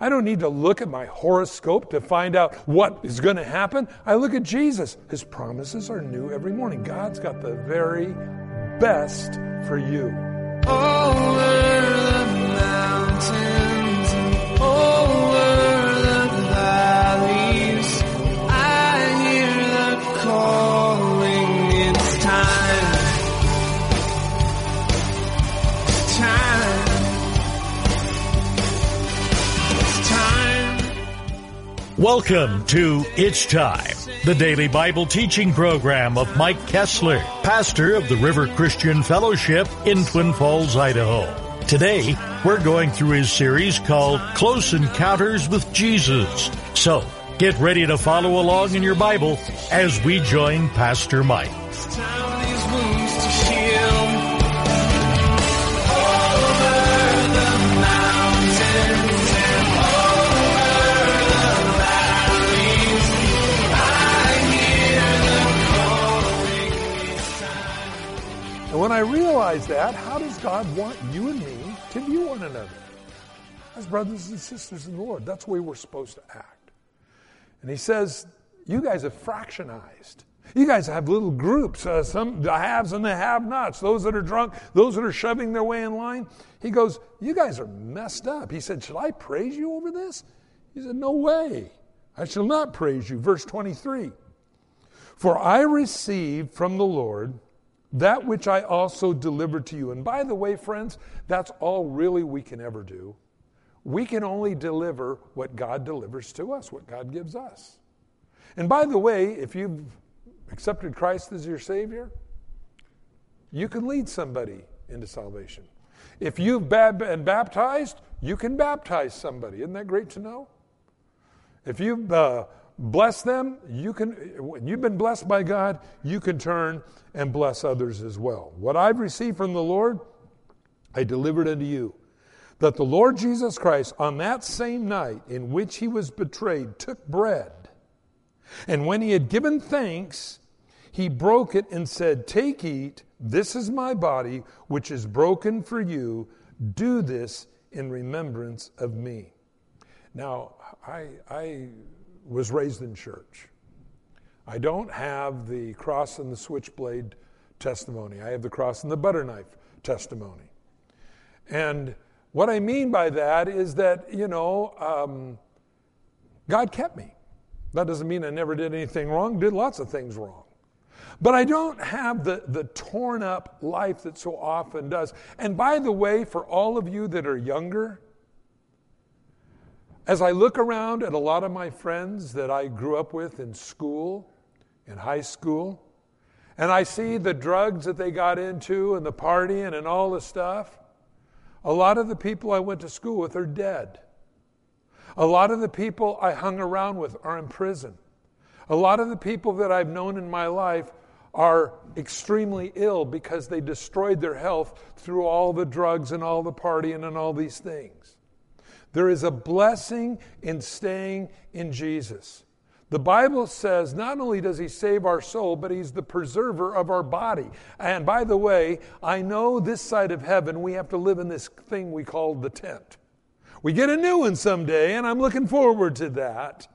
I don't need to look at my horoscope to find out what is going to happen. I look at Jesus. His promises are new every morning. God's got the very best for you. Over the mountains, Welcome to It's Time, the daily Bible teaching program of Mike Kessler, pastor of the River Christian Fellowship in Twin Falls, Idaho. Today, we're going through his series called Close Encounters with Jesus. So, get ready to follow along in your Bible as we join Pastor Mike. When I realize that, how does God want you and me to view one another? As brothers and sisters in the Lord. That's the way we're supposed to act. And he says, You guys have fractionized. You guys have little groups, uh, some the haves and the have nots, those that are drunk, those that are shoving their way in line. He goes, You guys are messed up. He said, Should I praise you over this? He said, No way. I shall not praise you. Verse 23 For I received from the Lord that which I also delivered to you. And by the way, friends, that's all really we can ever do. We can only deliver what God delivers to us, what God gives us. And by the way, if you've accepted Christ as your Savior, you can lead somebody into salvation. If you've been baptized, you can baptize somebody. Isn't that great to know? If you've uh, blessed them, you can. When you've been blessed by God, you can turn and bless others as well. What I've received from the Lord, I delivered unto you. That the Lord Jesus Christ, on that same night in which he was betrayed, took bread. And when he had given thanks, he broke it and said, Take, eat, this is my body, which is broken for you. Do this in remembrance of me. Now, I, I was raised in church. I don't have the cross and the switchblade testimony. I have the cross and the butter knife testimony. And what I mean by that is that, you know, um, God kept me. That doesn't mean I never did anything wrong, did lots of things wrong. But I don't have the, the torn up life that so often does. And by the way, for all of you that are younger, as I look around at a lot of my friends that I grew up with in school, in high school, and I see the drugs that they got into and the partying and all the stuff, a lot of the people I went to school with are dead. A lot of the people I hung around with are in prison. A lot of the people that I've known in my life are extremely ill because they destroyed their health through all the drugs and all the partying and all these things. There is a blessing in staying in Jesus. The Bible says not only does He save our soul, but He's the preserver of our body. And by the way, I know this side of heaven we have to live in this thing we call the tent. We get a new one someday, and I'm looking forward to that.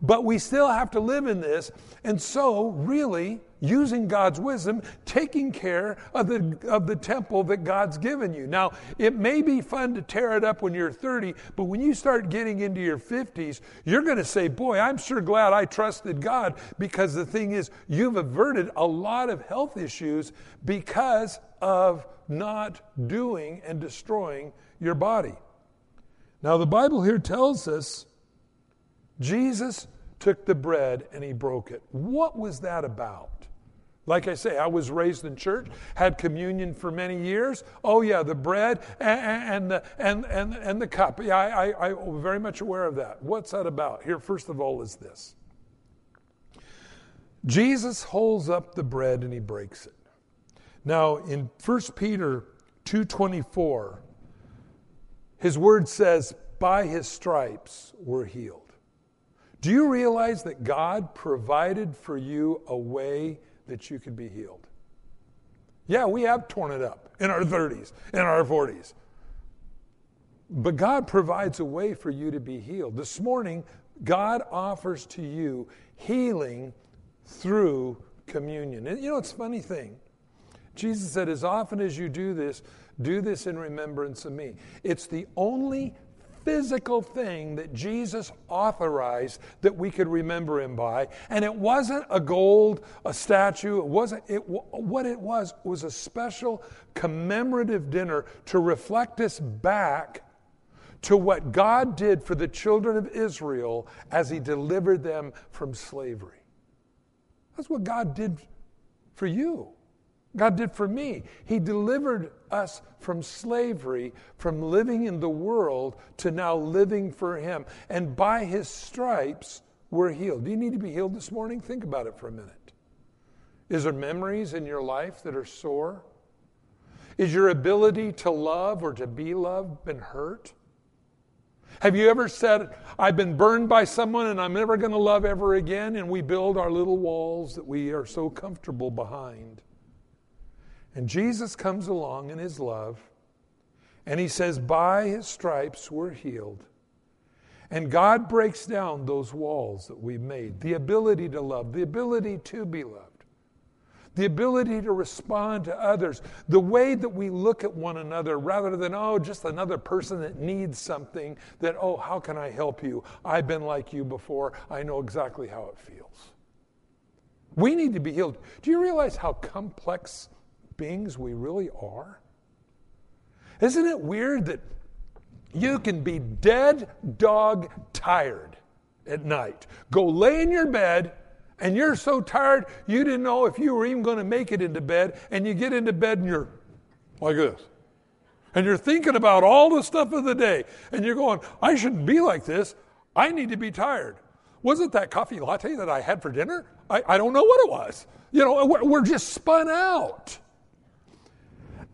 But we still have to live in this. And so, really, using God's wisdom, taking care of the, of the temple that God's given you. Now, it may be fun to tear it up when you're 30, but when you start getting into your 50s, you're going to say, Boy, I'm sure glad I trusted God because the thing is, you've averted a lot of health issues because of not doing and destroying your body. Now, the Bible here tells us Jesus took the bread and he broke it. What was that about? Like I say, I was raised in church, had communion for many years. Oh yeah, the bread and, and the and, and and the cup. Yeah, I, I, I'm very much aware of that. What's that about? Here, first of all, is this. Jesus holds up the bread and he breaks it. Now, in 1 Peter 2:24, his word says, "By his stripes we're healed." Do you realize that God provided for you a way that you could be healed? Yeah, we have torn it up in our 30s, in our 40s. But God provides a way for you to be healed. This morning, God offers to you healing through communion. And you know, it's a funny thing. Jesus said, As often as you do this, do this in remembrance of me. It's the only physical thing that Jesus authorized that we could remember him by. And it wasn't a gold, a statue. It wasn't, it, what it was was a special commemorative dinner to reflect us back to what God did for the children of Israel as he delivered them from slavery. That's what God did for you. God did for me. He delivered us from slavery, from living in the world to now living for Him. And by His stripes, we're healed. Do you need to be healed this morning? Think about it for a minute. Is there memories in your life that are sore? Is your ability to love or to be loved been hurt? Have you ever said, I've been burned by someone and I'm never going to love ever again? And we build our little walls that we are so comfortable behind. And Jesus comes along in his love and he says, By his stripes we're healed. And God breaks down those walls that we've made the ability to love, the ability to be loved, the ability to respond to others, the way that we look at one another rather than, oh, just another person that needs something, that, oh, how can I help you? I've been like you before. I know exactly how it feels. We need to be healed. Do you realize how complex beings we really are? Isn't it weird that you can be dead dog tired at night? Go lay in your bed and you're so tired you didn't know if you were even going to make it into bed, and you get into bed and you're like this. And you're thinking about all the stuff of the day, and you're going, I shouldn't be like this. I need to be tired. Was it that coffee latte that I had for dinner? I, I don't know what it was. You know, we're, we're just spun out.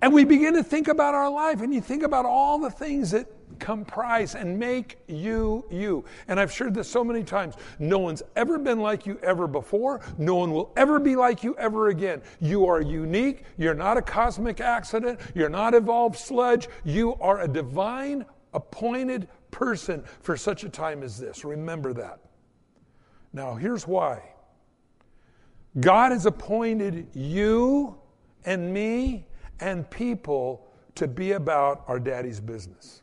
And we begin to think about our life, and you think about all the things that comprise and make you you. And I've shared this so many times. No one's ever been like you ever before. No one will ever be like you ever again. You are unique. You're not a cosmic accident. You're not evolved sludge. You are a divine appointed person for such a time as this. Remember that. Now, here's why God has appointed you and me and people to be about our daddy's business.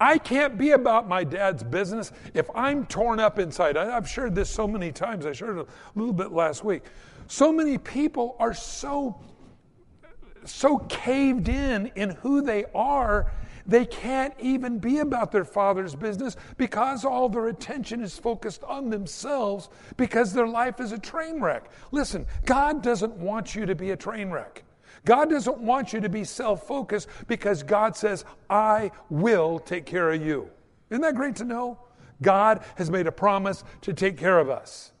I can't be about my dad's business if I'm torn up inside. I, have shared this so many times. I shared it a little bit last week. So many people are so so caved in in who they are, they can't even be about their father's business because all their attention is focused on themselves because their life is a train wreck. Listen, God doesn't want you to be a train wreck. God doesn't want you to be self focused because God says, I will take care of you. Isn't that great to know? God has made a promise to take care of us.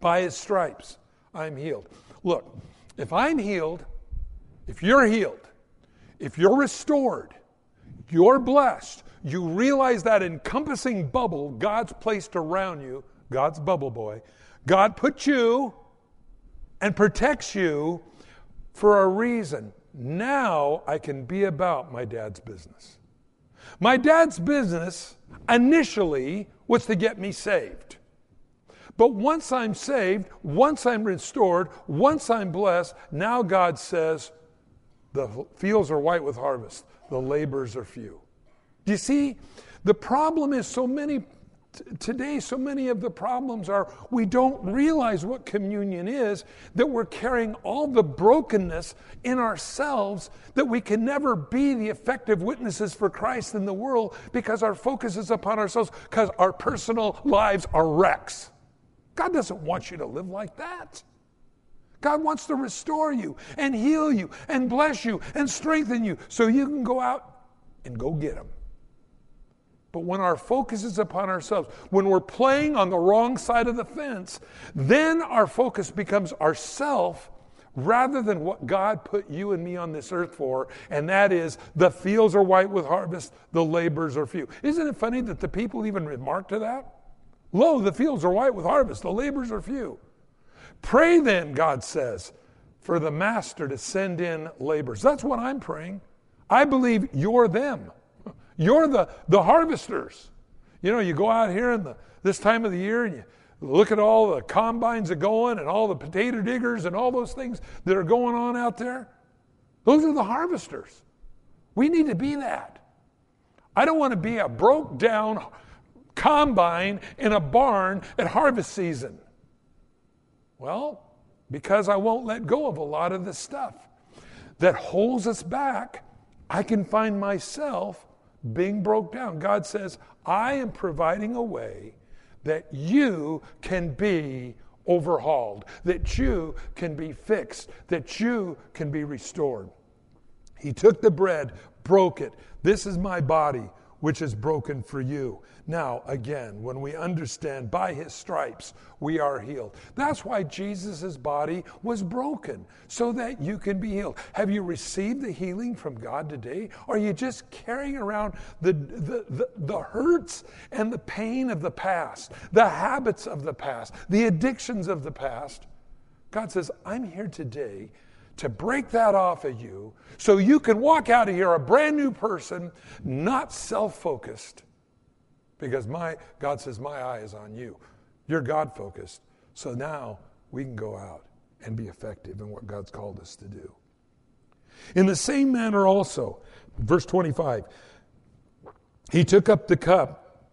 By his stripes, I'm healed. Look, if I'm healed, if you're healed, if you're restored, you're blessed, you realize that encompassing bubble God's placed around you, God's bubble boy, God put you and protects you for a reason. Now I can be about my dad's business. My dad's business initially was to get me saved. But once I'm saved, once I'm restored, once I'm blessed, now God says, the fields are white with harvest, the labors are few. Do you see? The problem is so many today, so many of the problems are we don't realize what communion is, that we're carrying all the brokenness in ourselves, that we can never be the effective witnesses for Christ in the world because our focus is upon ourselves, because our personal lives are wrecks. God doesn't want you to live like that. God wants to restore you and heal you and bless you and strengthen you so you can go out and go get them. But when our focus is upon ourselves, when we're playing on the wrong side of the fence, then our focus becomes ourself rather than what God put you and me on this earth for, and that is the fields are white with harvest, the labors are few. Isn't it funny that the people even remark to that? Lo, the fields are white with harvest, the labors are few. Pray then, God says, for the master to send in labors. That's what I'm praying. I believe you're them. You're the, the harvesters. You know, you go out here in the, this time of the year and you look at all the combines that going and all the potato diggers and all those things that are going on out there. Those are the harvesters. We need to be that. I don't want to be a broke down combine in a barn at harvest season. Well, because I won't let go of a lot of the stuff that holds us back, I can find myself being broke down. God says, I am providing a way that you can be overhauled, that you can be fixed, that you can be restored. He took the bread, broke it. This is my body, which is broken for you. Now, again, when we understand by his stripes we are healed. That's why Jesus' body was broken, so that you can be healed. Have you received the healing from God today? Or are you just carrying around the, the, the, the hurts and the pain of the past, the habits of the past, the addictions of the past? God says, I'm here today to break that off of you so you can walk out of here a brand new person, not self focused. Because my, God says, My eye is on you. You're God focused. So now we can go out and be effective in what God's called us to do. In the same manner, also, verse 25, he took up the cup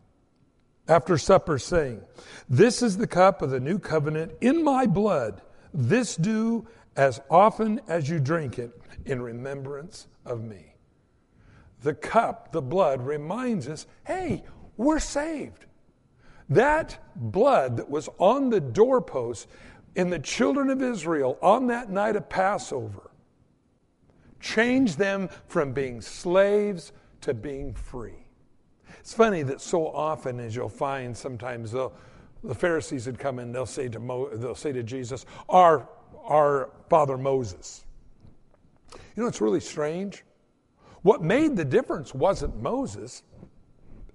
after supper, saying, This is the cup of the new covenant in my blood. This do as often as you drink it in remembrance of me. The cup, the blood, reminds us hey, we're saved. That blood that was on the doorpost in the children of Israel on that night of Passover changed them from being slaves to being free. It's funny that so often, as you'll find, sometimes the Pharisees would come in, they'll say to Mo, they'll say to Jesus, "Our our father Moses. You know, it's really strange. What made the difference wasn't Moses,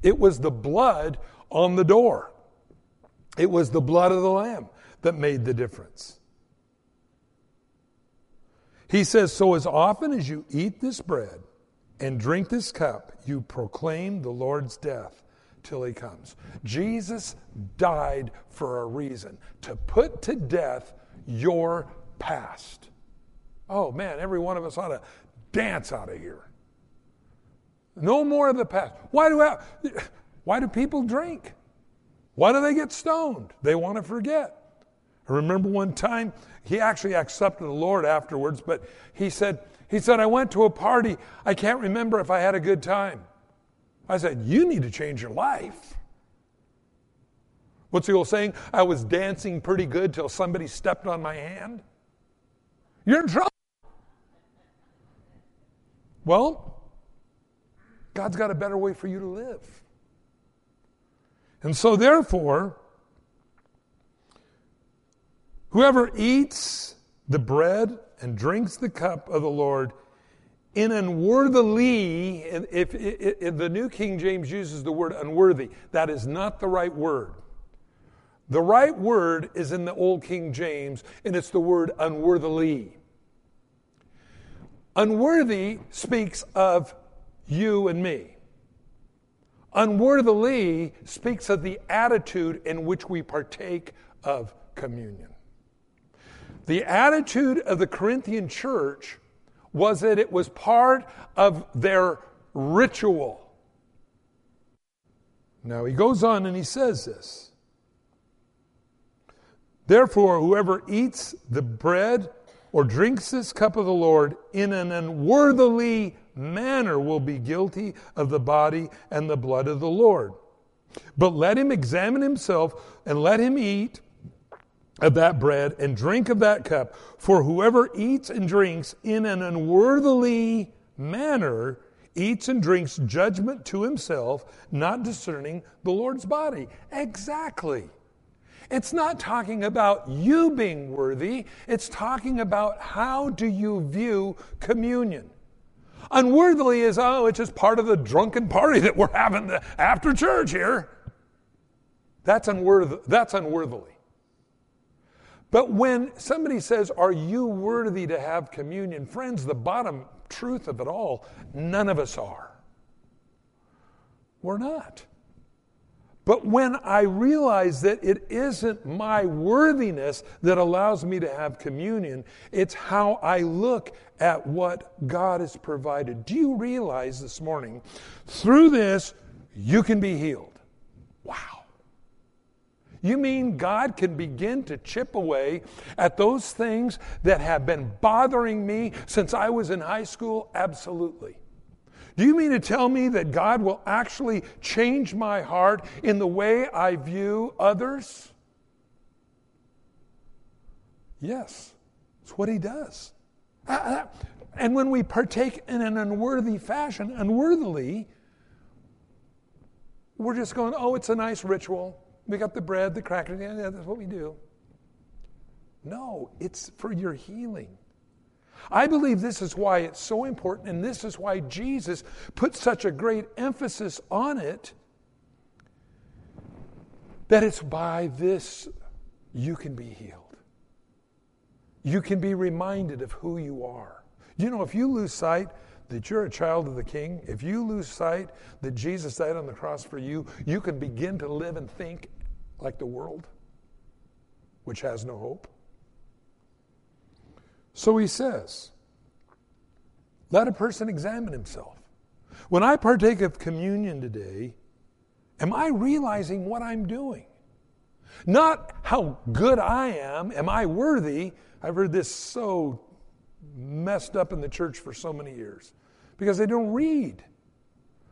it was the blood on the door. It was the blood of the Lamb that made the difference. He says, So as often as you eat this bread and drink this cup, you proclaim the Lord's death till he comes. Jesus died for a reason to put to death your past. Oh man, every one of us ought to dance out of here. No more of the past. Why do, I, why do people drink? Why do they get stoned? They want to forget. I remember one time he actually accepted the Lord afterwards, but he said, he said, I went to a party. I can't remember if I had a good time. I said, You need to change your life. What's the old saying? I was dancing pretty good till somebody stepped on my hand. You're in trouble. Well, God's got a better way for you to live. And so, therefore, whoever eats the bread and drinks the cup of the Lord in unworthily, if, if, if, the New King James uses the word unworthy, that is not the right word. The right word is in the Old King James, and it's the word unworthily. Unworthy speaks of you and me. Unworthily speaks of the attitude in which we partake of communion. The attitude of the Corinthian church was that it was part of their ritual. Now he goes on and he says this. Therefore, whoever eats the bread or drinks this cup of the Lord in an unworthily manner will be guilty of the body and the blood of the Lord. But let him examine himself and let him eat of that bread and drink of that cup. For whoever eats and drinks in an unworthily manner eats and drinks judgment to himself, not discerning the Lord's body. Exactly. It's not talking about you being worthy, it's talking about how do you view communion. Unworthily is, oh, it's just part of the drunken party that we're having after church here. That's, unworth- that's unworthily. But when somebody says, Are you worthy to have communion? Friends, the bottom truth of it all, none of us are. We're not. But when I realize that it isn't my worthiness that allows me to have communion, it's how I look at what God has provided. Do you realize this morning, through this, you can be healed? Wow. You mean God can begin to chip away at those things that have been bothering me since I was in high school? Absolutely. Do you mean to tell me that God will actually change my heart in the way I view others? Yes, it's what He does. Uh, uh, and when we partake in an unworthy fashion, unworthily, we're just going, oh, it's a nice ritual. We got the bread, the crackers, yeah, that's what we do. No, it's for your healing. I believe this is why it's so important, and this is why Jesus put such a great emphasis on it that it's by this you can be healed. You can be reminded of who you are. You know, if you lose sight that you're a child of the King, if you lose sight that Jesus died on the cross for you, you can begin to live and think like the world, which has no hope. So he says, let a person examine himself. When I partake of communion today, am I realizing what I'm doing? Not how good I am, am I worthy? I've heard this so messed up in the church for so many years because they don't read.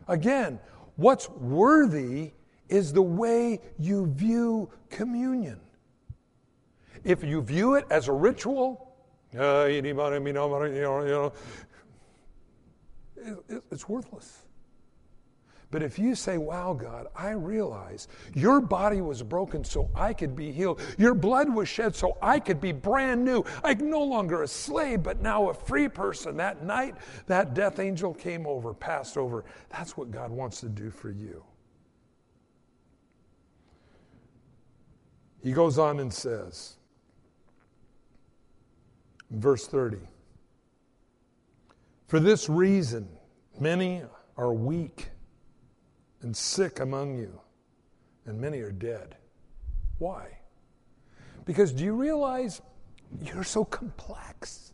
Again, what's worthy is the way you view communion. If you view it as a ritual, it's worthless. But if you say, Wow, God, I realize your body was broken so I could be healed. Your blood was shed so I could be brand new. I'm no longer a slave, but now a free person. That night, that death angel came over, passed over. That's what God wants to do for you. He goes on and says, verse 30 For this reason, many are weak and sick among you, and many are dead. Why? Because do you realize you're so complex?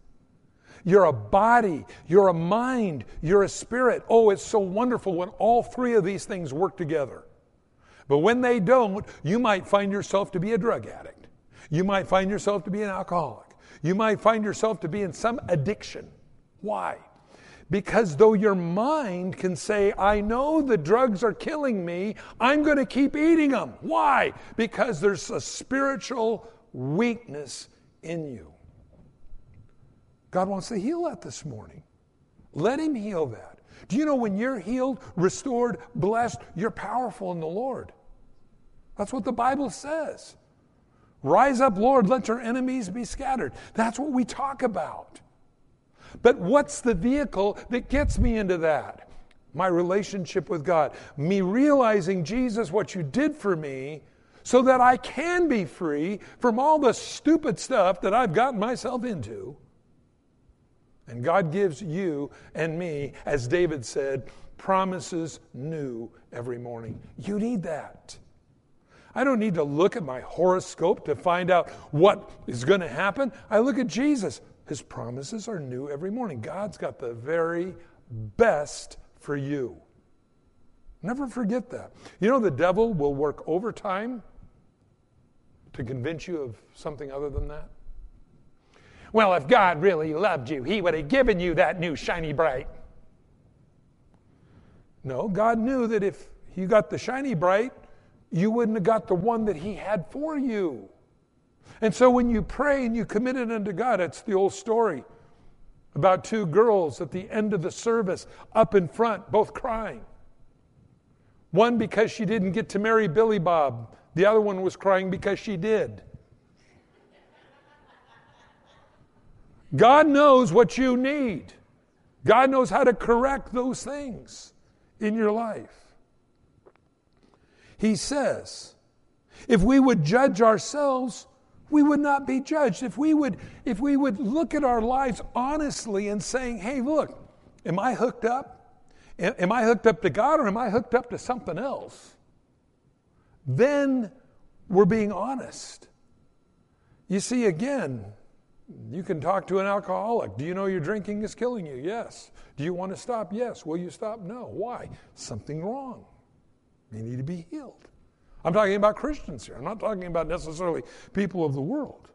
You're a body, you're a mind, you're a spirit. Oh, it's so wonderful when all three of these things work together. But when they don't, you might find yourself to be a drug addict. You might find yourself to be an alcoholic. You might find yourself to be in some addiction. Why? Because though your mind can say, I know the drugs are killing me, I'm going to keep eating them. Why? Because there's a spiritual weakness in you. God wants to heal that this morning. Let Him heal that. Do you know when you're healed, restored, blessed, you're powerful in the Lord? That's what the Bible says. Rise up, Lord, let your enemies be scattered. That's what we talk about. But what's the vehicle that gets me into that? My relationship with God. Me realizing, Jesus, what you did for me so that I can be free from all the stupid stuff that I've gotten myself into. And God gives you and me, as David said, promises new every morning. You need that. I don't need to look at my horoscope to find out what is going to happen. I look at Jesus. His promises are new every morning. God's got the very best for you. Never forget that. You know, the devil will work overtime to convince you of something other than that. Well, if God really loved you, He would have given you that new shiny bright. No, God knew that if you got the shiny bright, you wouldn't have got the one that He had for you. And so when you pray and you commit it unto God, it's the old story about two girls at the end of the service up in front, both crying. One because she didn't get to marry Billy Bob, the other one was crying because she did. God knows what you need. God knows how to correct those things in your life. He says, if we would judge ourselves, we would not be judged. If we would, if we would look at our lives honestly and saying, hey, look, Am I hooked up? Am I hooked up to God or am I hooked up to something else? Then we're being honest. You see, again, you can talk to an alcoholic. Do you know your drinking is killing you? Yes. Do you want to stop? Yes. Will you stop? No. Why? Something wrong. You need to be healed. I'm talking about Christians here. I'm not talking about necessarily people of the world.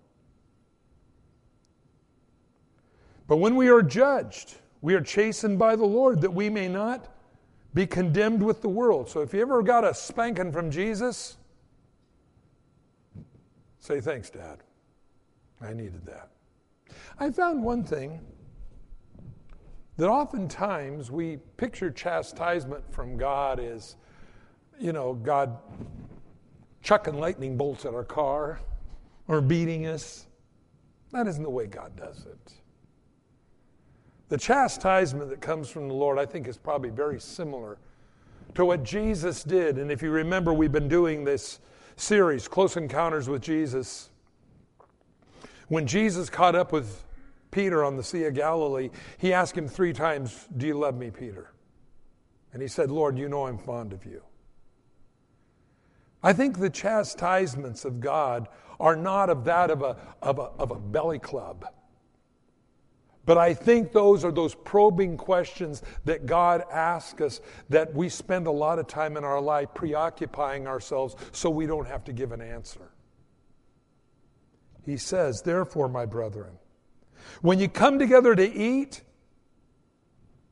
But when we are judged, we are chastened by the Lord that we may not be condemned with the world. So if you ever got a spanking from Jesus, say thanks, Dad. I needed that. I found one thing that oftentimes we picture chastisement from God as, you know, God chucking lightning bolts at our car or beating us. That isn't the way God does it. The chastisement that comes from the Lord, I think, is probably very similar to what Jesus did. And if you remember, we've been doing this series, Close Encounters with Jesus. When Jesus caught up with Peter on the Sea of Galilee, he asked him three times, Do you love me, Peter? And he said, Lord, you know I'm fond of you. I think the chastisements of God are not of that of a, of a, of a belly club. But I think those are those probing questions that God asks us that we spend a lot of time in our life preoccupying ourselves so we don't have to give an answer. He says, Therefore, my brethren, when you come together to eat,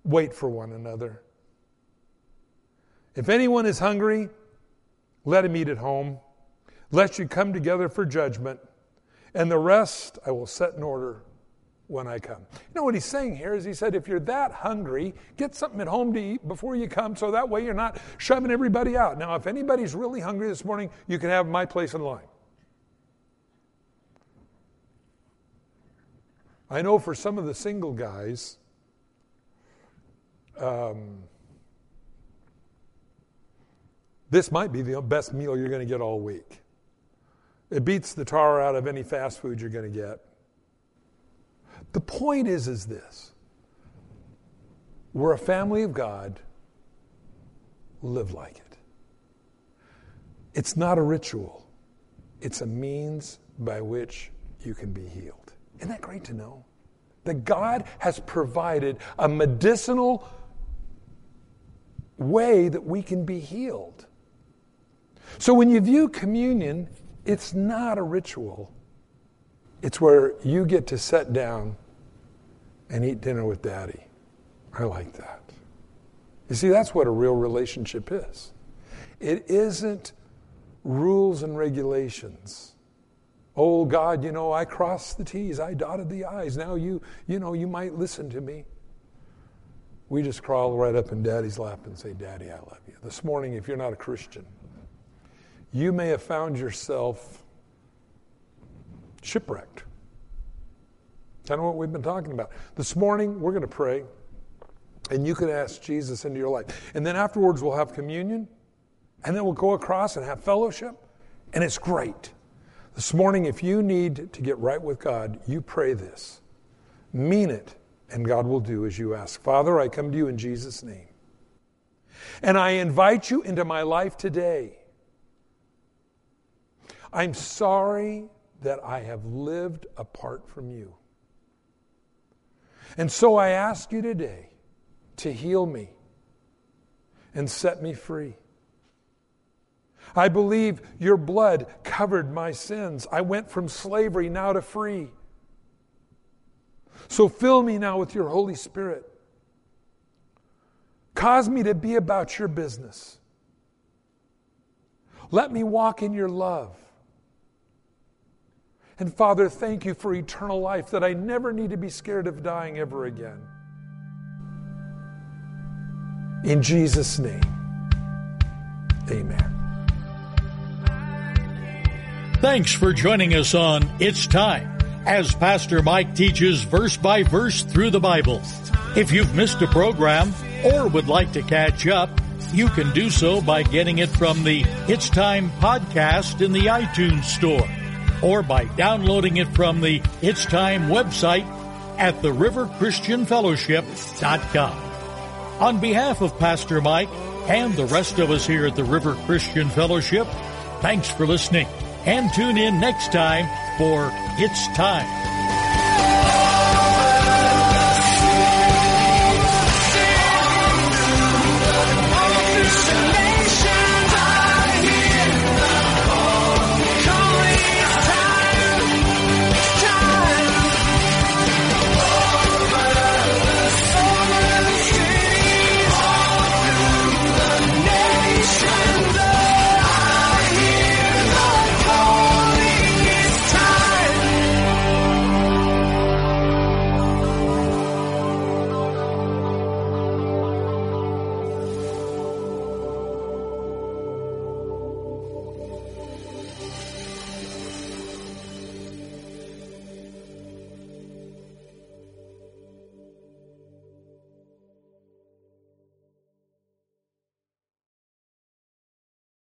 wait for one another. If anyone is hungry, let him eat at home, lest you come together for judgment, and the rest I will set in order when I come. You know what he's saying here is he said, if you're that hungry, get something at home to eat before you come so that way you're not shoving everybody out. Now, if anybody's really hungry this morning, you can have my place in line. I know for some of the single guys, um, this might be the best meal you're going to get all week. It beats the tar out of any fast food you're going to get. The point is, is this. We're a family of God. Live like it. It's not a ritual. It's a means by which you can be healed. Isn't that great to know? That God has provided a medicinal way that we can be healed. So when you view communion, it's not a ritual. It's where you get to sit down and eat dinner with daddy. I like that. You see, that's what a real relationship is. It isn't rules and regulations. Oh God, you know, I crossed the T's, I dotted the I's. Now you, you know, you might listen to me. We just crawl right up in daddy's lap and say, Daddy, I love you. This morning, if you're not a Christian, you may have found yourself shipwrecked. Kind of what we've been talking about. This morning, we're going to pray, and you can ask Jesus into your life. And then afterwards, we'll have communion, and then we'll go across and have fellowship, and it's great. This morning, if you need to get right with God, you pray this. Mean it, and God will do as you ask. Father, I come to you in Jesus' name. And I invite you into my life today. I'm sorry that I have lived apart from you. And so I ask you today to heal me and set me free. I believe your blood covered my sins. I went from slavery now to free. So fill me now with your Holy Spirit. Cause me to be about your business. Let me walk in your love. And Father, thank you for eternal life that I never need to be scared of dying ever again. In Jesus' name, amen. Thanks for joining us on It's Time as Pastor Mike teaches verse by verse through the Bible. If you've missed a program or would like to catch up, you can do so by getting it from the It's Time podcast in the iTunes Store or by downloading it from the It's Time website at theriverchristianfellowship.com. On behalf of Pastor Mike and the rest of us here at the River Christian Fellowship, thanks for listening and tune in next time for It's Time.